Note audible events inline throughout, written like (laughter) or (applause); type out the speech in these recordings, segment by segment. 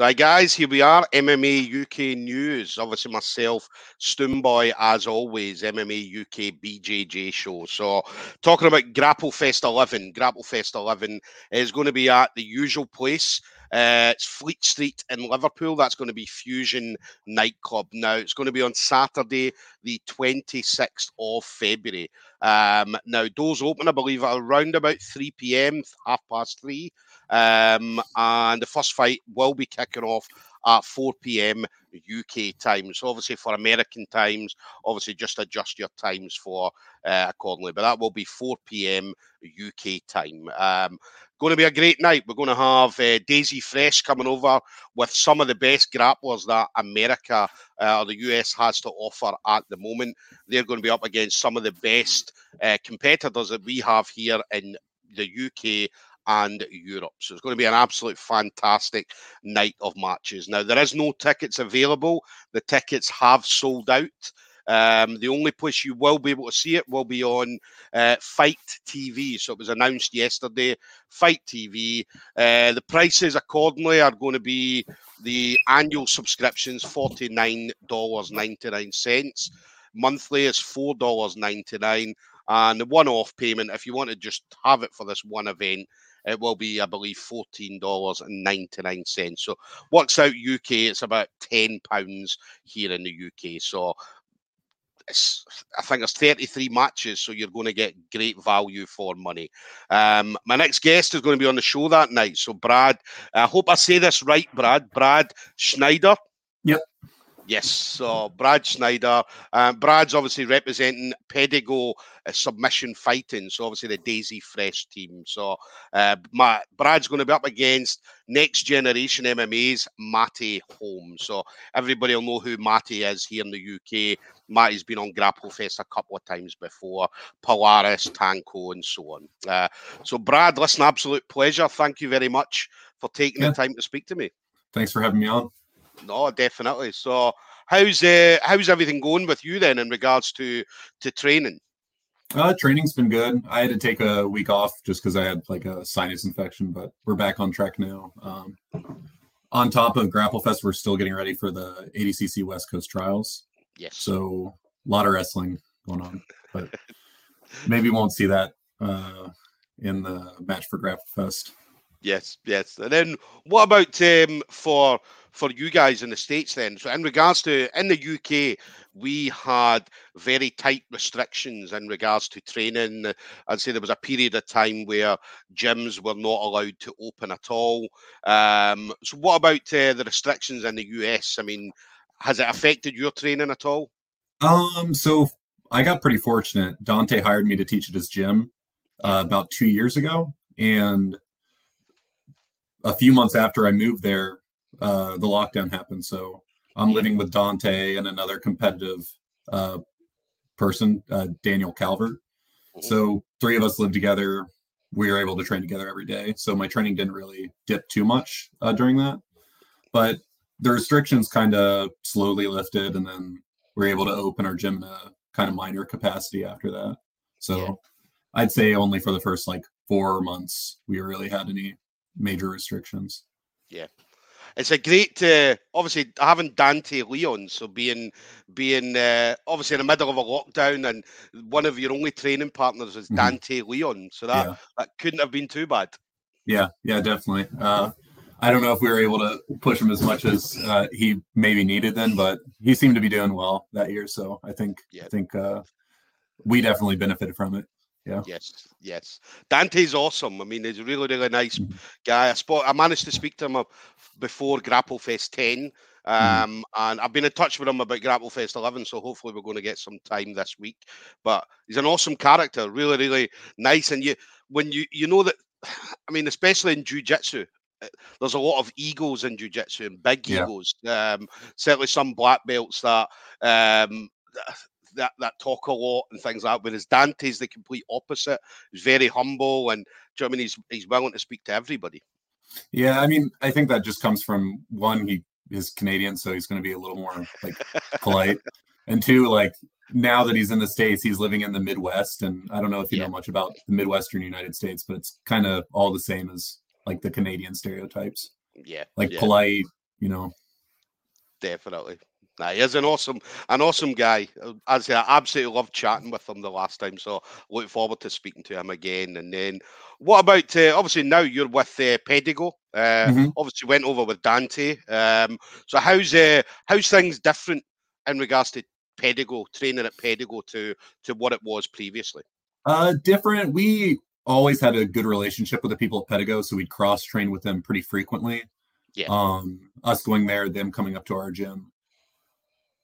So, guys, here we are, MMA UK News. Obviously, myself, Stoomboy, as always, MMA UK BJJ show. So, talking about Grapple Fest 11. Grapple Fest 11 is going to be at the usual place. Uh, it's Fleet Street in Liverpool. That's going to be Fusion Nightclub. Now, it's going to be on Saturday, the 26th of February. Um, now, doors open, I believe, around about 3 p.m., half past three. Um, and the first fight will be kicking off at 4 p.m. UK time. So obviously for American times, obviously just adjust your times for uh, accordingly. But that will be 4 p.m. UK time. Um, going to be a great night. We're going to have uh, Daisy Fresh coming over with some of the best grapplers that America uh, or the US has to offer at the moment. They're going to be up against some of the best uh, competitors that we have here in the UK and Europe. So it's going to be an absolute fantastic night of matches. Now, there is no tickets available, the tickets have sold out. Um, the only place you will be able to see it will be on uh, FITE TV. So it was announced yesterday. FITE TV. Uh, the prices accordingly are going to be the annual subscriptions forty nine dollars ninety nine cents. Monthly is four dollars ninety nine, and the one off payment if you want to just have it for this one event it will be, I believe, fourteen dollars and ninety nine cents. So works out UK. It's about ten pounds here in the UK. So I think it's 33 matches, so you're going to get great value for money. Um, my next guest is going to be on the show that night. So, Brad, I hope I say this right, Brad. Brad Schneider. Yes, so Brad Schneider. Um, Brad's obviously representing Pedigo uh, Submission Fighting, so obviously the Daisy Fresh team. So uh, my, Brad's going to be up against Next Generation MMA's Matty Holmes. So everybody will know who Matty is here in the UK. Matty's been on Grapple Fest a couple of times before, Polaris, Tanko, and so on. Uh, so Brad, listen, absolute pleasure. Thank you very much for taking yeah. the time to speak to me. Thanks for having me on. No, definitely. So, how's uh, how's everything going with you then in regards to to training? Uh, training's been good. I had to take a week off just because I had like a sinus infection, but we're back on track now. Um, on top of Grapple Fest, we're still getting ready for the ADCC West Coast Trials. Yes. So a lot of wrestling going on, but (laughs) maybe won't see that uh, in the match for Grapple Fest. Yes, yes. And then what about um, for for you guys in the states then? So in regards to in the UK, we had very tight restrictions in regards to training. I'd say there was a period of time where gyms were not allowed to open at all. Um, so what about uh, the restrictions in the US? I mean, has it affected your training at all? Um, so I got pretty fortunate. Dante hired me to teach at his gym uh, about two years ago, and a few months after I moved there, uh, the lockdown happened. So I'm living with Dante and another competitive uh, person, uh, Daniel Calvert. Mm-hmm. So three of us lived together. We were able to train together every day. So my training didn't really dip too much uh, during that. But the restrictions kind of slowly lifted, and then we are able to open our gym in a kind of minor capacity after that. So yeah. I'd say only for the first like four months we really had any major restrictions. Yeah, it's a great, uh, obviously having Dante Leon, so being being uh, obviously in the middle of a lockdown, and one of your only training partners is mm-hmm. Dante Leon, so that yeah. that couldn't have been too bad. Yeah, yeah, definitely. Uh, I don't know if we were able to push him as much as uh, he maybe needed then, but he seemed to be doing well that year. So I think yeah. I think uh, we definitely benefited from it. Yeah. Yes, yes. Dante's awesome. I mean, he's a really, really nice mm-hmm. guy. I spot. I managed to speak to him before Grapple Fest 10. Mm-hmm. Um, mm. and I've been in touch with him about Grapple Fest 11, so hopefully we're going to get some time this week. But he's an awesome character, really, really nice. And you, when you, you know that, (sighs) I mean, especially in Jiu-Jitsu, uh, there's a lot of egos in jiu-jitsu and big yeah. egos. Um, certainly some black belts that um, that that talk a lot and things like that. Whereas Dante's the complete opposite. He's very humble and you know I mean he's he's willing to speak to everybody. Yeah, I mean, I think that just comes from one, he is Canadian, so he's going to be a little more like polite, (laughs) and two, like now that he's in the states, he's living in the Midwest, and I don't know if you yeah. know much about the Midwestern United States, but it's kind of all the same as like the Canadian stereotypes. Yeah, like yeah. polite, you know. Definitely. Nah, he is an awesome, an awesome guy. As I, I absolutely loved chatting with him the last time, so look forward to speaking to him again. And then, what about uh, obviously now you're with uh, Pedigo? Uh, mm-hmm. Obviously, went over with Dante. Um, so how's uh, how's things different in regards to Pedigo training at Pedigo to to what it was previously? Uh, different. We always had a good relationship with the people at Pedigo, so we'd cross train with them pretty frequently. Yeah. Um, us going there, them coming up to our gym.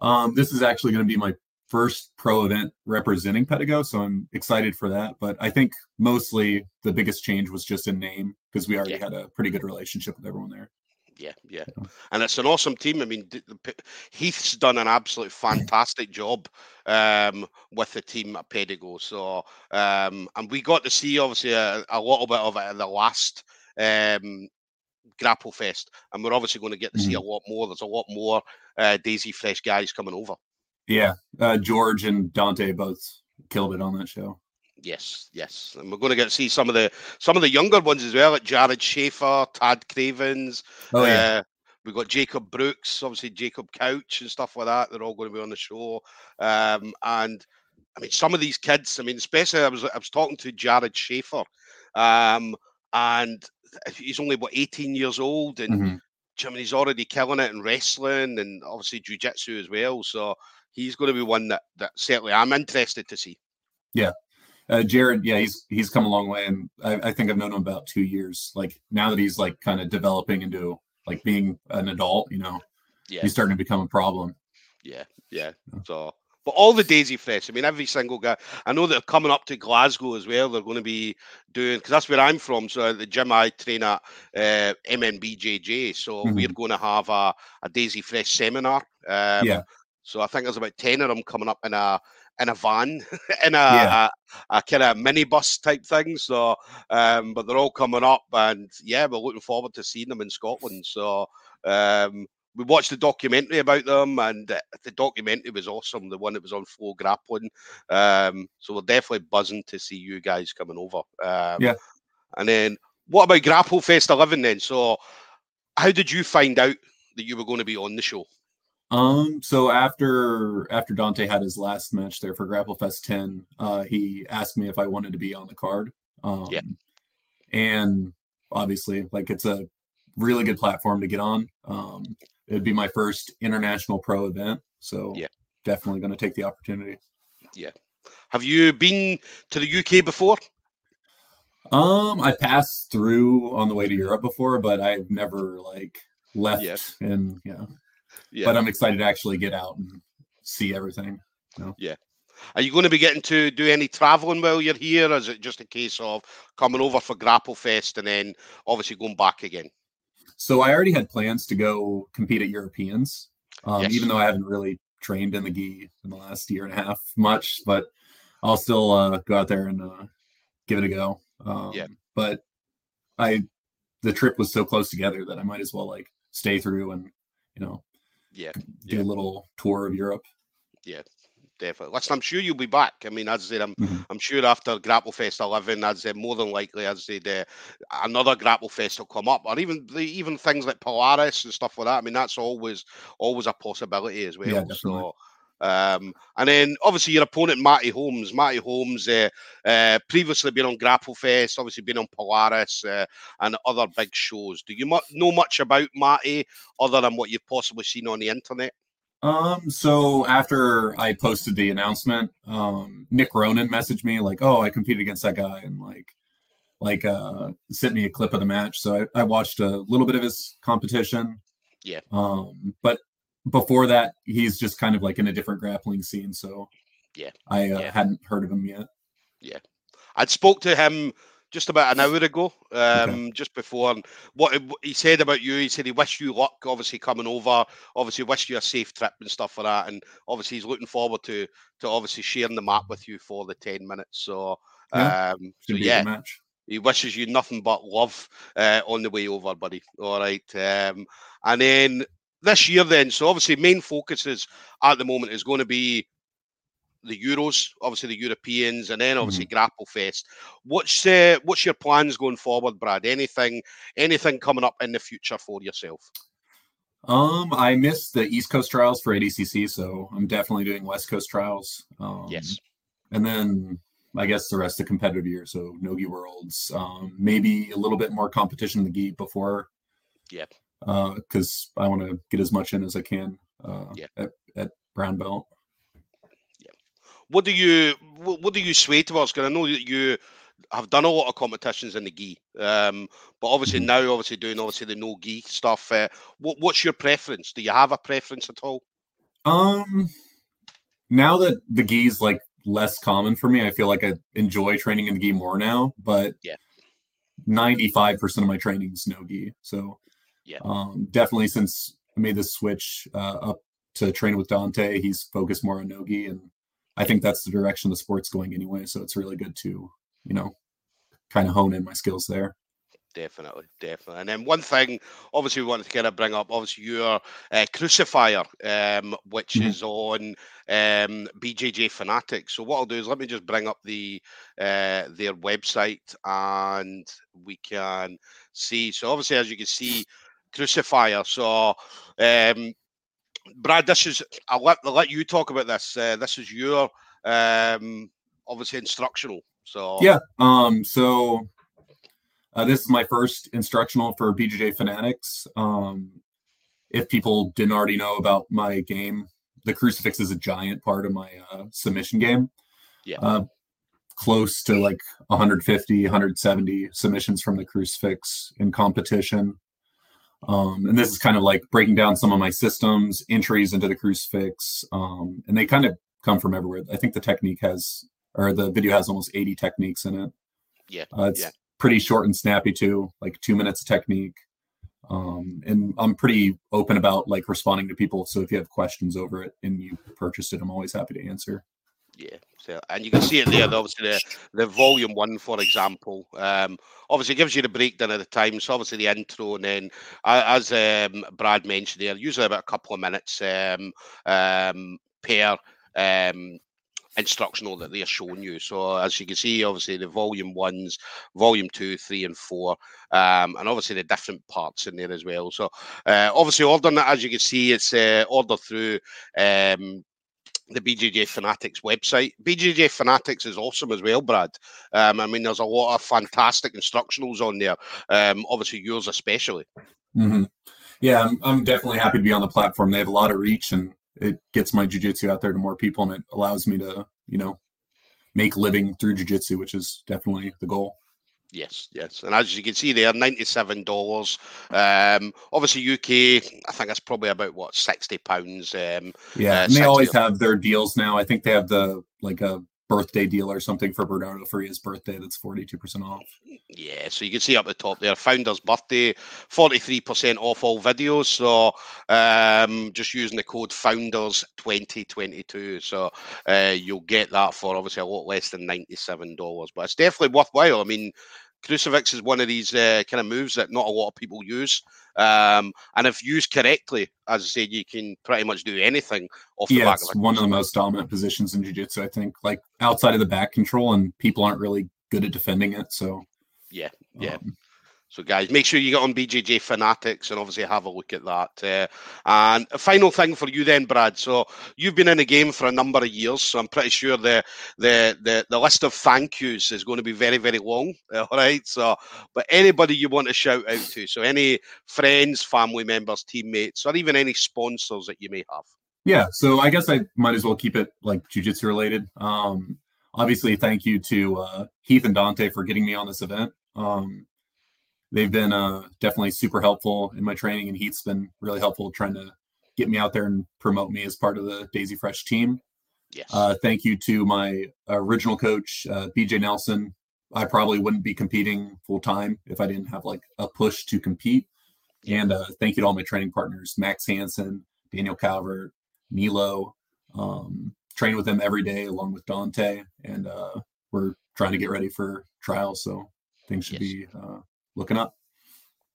Um, this is actually going to be my first pro event representing Pedigo, so I'm excited for that. But I think mostly the biggest change was just in name because we already yeah. had a pretty good relationship with everyone there. Yeah, yeah, and it's an awesome team. I mean, Heath's done an absolute fantastic (laughs) job um, with the team at Pedigo. So, um, and we got to see obviously a, a little bit of it at the last um, Grapple Fest, and we're obviously going to get to see mm-hmm. a lot more. There's a lot more uh, Daisy Fresh guys coming over. Yeah, uh, George and Dante both killed it on that show. Yes, yes, and we're going to get to see some of the some of the younger ones as well, like Jared Schaefer, Tad Cravens. Oh yeah. Uh, we've got Jacob Brooks, obviously Jacob Couch and stuff like that. They're all going to be on the show. Um, and I mean, some of these kids. I mean, especially I was I was talking to Jared Schaefer, um, and he's only what 18 years old, and mm-hmm. I mean, he's already killing it in wrestling and obviously jiu-jitsu as well. So he's going to be one that that certainly I'm interested to see. Yeah, uh, Jared, yeah, he's he's come a long way, and I, I, think I've known him about two years. Like now that he's like kind of developing into like being an adult, you know, yeah. he's starting to become a problem. Yeah, yeah. So but all the Daisy Fresh, I mean, every single guy. I know they're coming up to Glasgow as well. They're going to be doing because that's where I'm from. So the gym I train at, uh, MNBJJ. So mm-hmm. we're going to have a, a Daisy Fresh seminar. Um, yeah. So I think there's about ten of them coming up in a in a van, (laughs) in a, yeah. a, a kind of minibus type thing. So, um, but they're all coming up, and yeah, we're looking forward to seeing them in Scotland. So, um, we watched the documentary about them, and uh, the documentary was awesome. The one that was on FloGrappling. Um, so we're definitely buzzing to see you guys coming over. Um, yeah. And then what about Grapple Fest 11 then? So how did you find out that you were going to be on the show? Um, so after after Dante had his last match there for Grapple Fest 10, uh, he asked me if I wanted to be on the card. Um, yeah. And obviously, like it's a really good platform to get on. Um, it'd be my first international pro event. So yeah, definitely going to take the opportunity. Yeah. Have you been to the UK before? Um, I passed through on the way to Europe before, but I've never like left yes. and yeah. yeah. But I'm excited to actually get out and see everything. You know? Yeah. Are you going to be getting to do any traveling while you're here? Or is it just a case of coming over for Grapple Fest and then obviously going back again? So I already had plans to go compete at Europeans, um, yes. even though I haven't really trained in the gi in the last year and a half much, but I'll still uh, go out there and uh, give it a go. Um, yeah. But I, the trip was so close together that I might as well like stay through and you know, yeah, do yeah. a little tour of Europe. Yeah, definitely. Listen, I'm sure you'll be back. I mean, as I said, I'm mm-hmm. I'm sure after Grapple Fest 11, as I said, more than likely, as I said, uh, another Grapple Fest will come up, or even the, even things like Polaris and stuff like that. I mean, that's always always a possibility as well. Yeah, so. Um, and then obviously your opponent Matty Holmes. Matty Holmes uh, uh, previously been on Grapple Fest, obviously been on Polaris uh, and other big shows. Do you mu- know much about Matty other than what you've possibly seen on the internet? Um, so after I posted the announcement, um, Nick Ronan messaged me like, "Oh, I competed against that guy," and like, like uh, sent me a clip of the match. So I, I watched a little bit of his competition. Yeah. Um, but before that, he's just kind of like in a different grappling scene. So yeah, I uh, yeah. hadn't heard of him yet. Yeah, I'd spoke to him just about an hour ago, um, okay. just before. And what he said about you, he said he wished you luck, obviously coming over, obviously wished you a safe trip and stuff for that, and obviously he's looking forward to to obviously sharing the map with you for the ten minutes. So, yeah, um, so yeah, he wishes you nothing but love uh, on the way over, buddy. All right, um, and then this year, then, so obviously main focus is at the moment is going to be the Euros, obviously the Europeans, and then obviously mm-hmm. Grapple Fest. What's uh, what's your plans going forward, Brad? Anything anything coming up in the future for yourself? Um, I missed the East Coast trials for ADCC, so I'm definitely doing West Coast trials. Um, yes. And then I guess the rest of the competitive year, so Nogi Worlds, um, maybe a little bit more competition in the gi before. Yeah. Because uh, I want to get as much in as I can. Uh, yeah. At, at brown belt. What do you what, what do you sway towards? Because I know that you have done a lot of competitions in the gi, um, but obviously mm-hmm. now, obviously doing obviously the no gi stuff. Uh, what, what's your preference? Do you have a preference at all? Um, now that the gi's like less common for me, I feel like I enjoy training in the gi more now. But yeah, ninety five percent of my training is no gi. So yeah, um, definitely since I made the switch uh, up to train with Dante, he's focused more on no gi, and I think that's the direction the sport's going anyway. So it's really good to you know, kind of hone in my skills there. Definitely, definitely. And then one thing, obviously, we wanted to kind of bring up, obviously, your uh, Crucifier, um, which mm-hmm. is on um, BJJ Fanatics. So what I'll do is let me just bring up the uh, their website, and we can see. So obviously, as you can see, Crucifier. So um, Brad, this is I'll let, I'll let you talk about this. Uh, this is your um, obviously instructional so yeah, um, so uh, this is my first instructional for BJJ Fanatics. Um, if people didn't already know about my game, the crucifix is a giant part of my uh, submission game. Yeah. Uh, close to like 150, 170 submissions from the crucifix in competition. Um, and this is kind of like breaking down some of my systems, entries into the crucifix, um, and they kind of come from everywhere. I think the technique has or the video has almost 80 techniques in it. Yeah. Uh, it's yeah. pretty short and snappy too, like two minutes technique. Um, and I'm pretty open about like responding to people. So if you have questions over it and you purchased it, I'm always happy to answer. Yeah, so, and you can see it there. Obviously, the, the volume one, for example, um, obviously gives you the breakdown of the time. So obviously the intro, and then uh, as um, Brad mentioned there, usually about a couple of minutes um, um, per um, instructional that they're showing you. So as you can see, obviously the volume ones, volume two, three, and four, um, and obviously the different parts in there as well. So uh, obviously ordering that, as you can see, it's uh, ordered through. Um, the BJJ Fanatics website. BJJ Fanatics is awesome as well, Brad. Um, I mean, there's a lot of fantastic instructionals on there. Um, obviously, yours especially. Mm-hmm. Yeah, I'm, I'm definitely happy to be on the platform. They have a lot of reach, and it gets my jujitsu out there to more people and it allows me to, you know, make living through jujitsu, which is definitely the goal. Yes, yes, and as you can see there, ninety-seven dollars. Um, obviously, UK, I think that's probably about what sixty pounds. Um, yeah, uh, and they always have their deals now. I think they have the like a birthday deal or something for Bernardo for his birthday that's 42% off. Yeah, so you can see up the top there, Founder's birthday, 43% off all videos. So um, just using the code Founders 2022. So uh, you'll get that for obviously a lot less than $97. But it's definitely worthwhile. I mean, Crucifix is one of these uh, kind of moves that not a lot of people use. Um, and if used correctly, as I said, you can pretty much do anything off the yeah, of one of the most dominant positions in jiu-jitsu, I think. Like outside of the back control, and people aren't really good at defending it. So yeah, yeah. Um, so, guys, make sure you get on BJJ Fanatics and obviously have a look at that. Uh, and a final thing for you, then, Brad. So, you've been in the game for a number of years, so I'm pretty sure the the the, the list of thank yous is going to be very, very long. (laughs) All right. So, but anybody you want to shout out to, so any friends, family members, teammates, or even any sponsors that you may have. Yeah. So, I guess I might as well keep it like jujitsu related. Um, obviously, thank you to uh, Heath and Dante for getting me on this event. Um, they've been uh, definitely super helpful in my training, and Heath's been really helpful trying to get me out there and promote me as part of the Daisy Fresh team. Yes. Uh, thank you to my original coach, uh, BJ Nelson. I probably wouldn't be competing full time if I didn't have like a push to compete. And uh, thank you to all my training partners, Max Hansen, Daniel Calvert, Milo. Um, train with them every day along with Dante, and uh, we're trying to get ready for trials. So things should yes. be uh, looking at.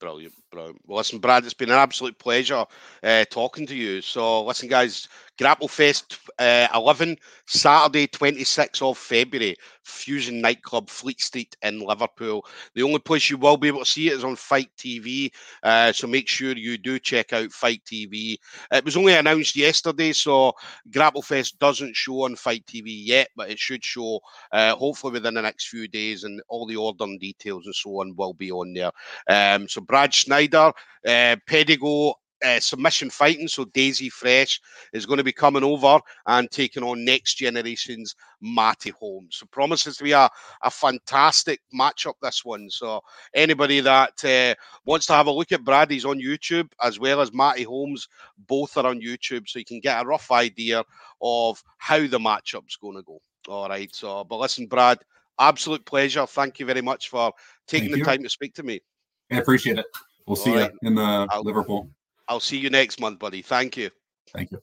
Brilliant, brilliant. Well, listen, Brad, it's been an absolute pleasure uh, talking to you. So, listen, guys, Grapplefest uh, 11, Saturday, 26th of February, Fusion Nightclub, Fleet Street in Liverpool. The only place you will be able to see it is on FITE TV, uh, so make sure you do check out FITE TV. It was only announced yesterday, so Grapplefest doesn't show on FITE TV yet, but it should show uh, hopefully within the next few days, and all the order and details and so on will be on there. Um, so Brad Schneider, uh, Pedigo uh, submission fighting. So Daisy Fresh is going to be coming over and taking on next generation's Matty Holmes. So promises to be a, a fantastic matchup, this one. So anybody that uh, wants to have a look at Brad, he's on YouTube as well as Matty Holmes. Both are on YouTube. So you can get a rough idea of how the matchup's going to go. All right. So, but listen, Brad, absolute pleasure. Thank you very much for taking Thank the you. time to speak to me. I appreciate it. We'll see right. you in the I'll, Liverpool. I'll see you next month, buddy. Thank you. Thank you.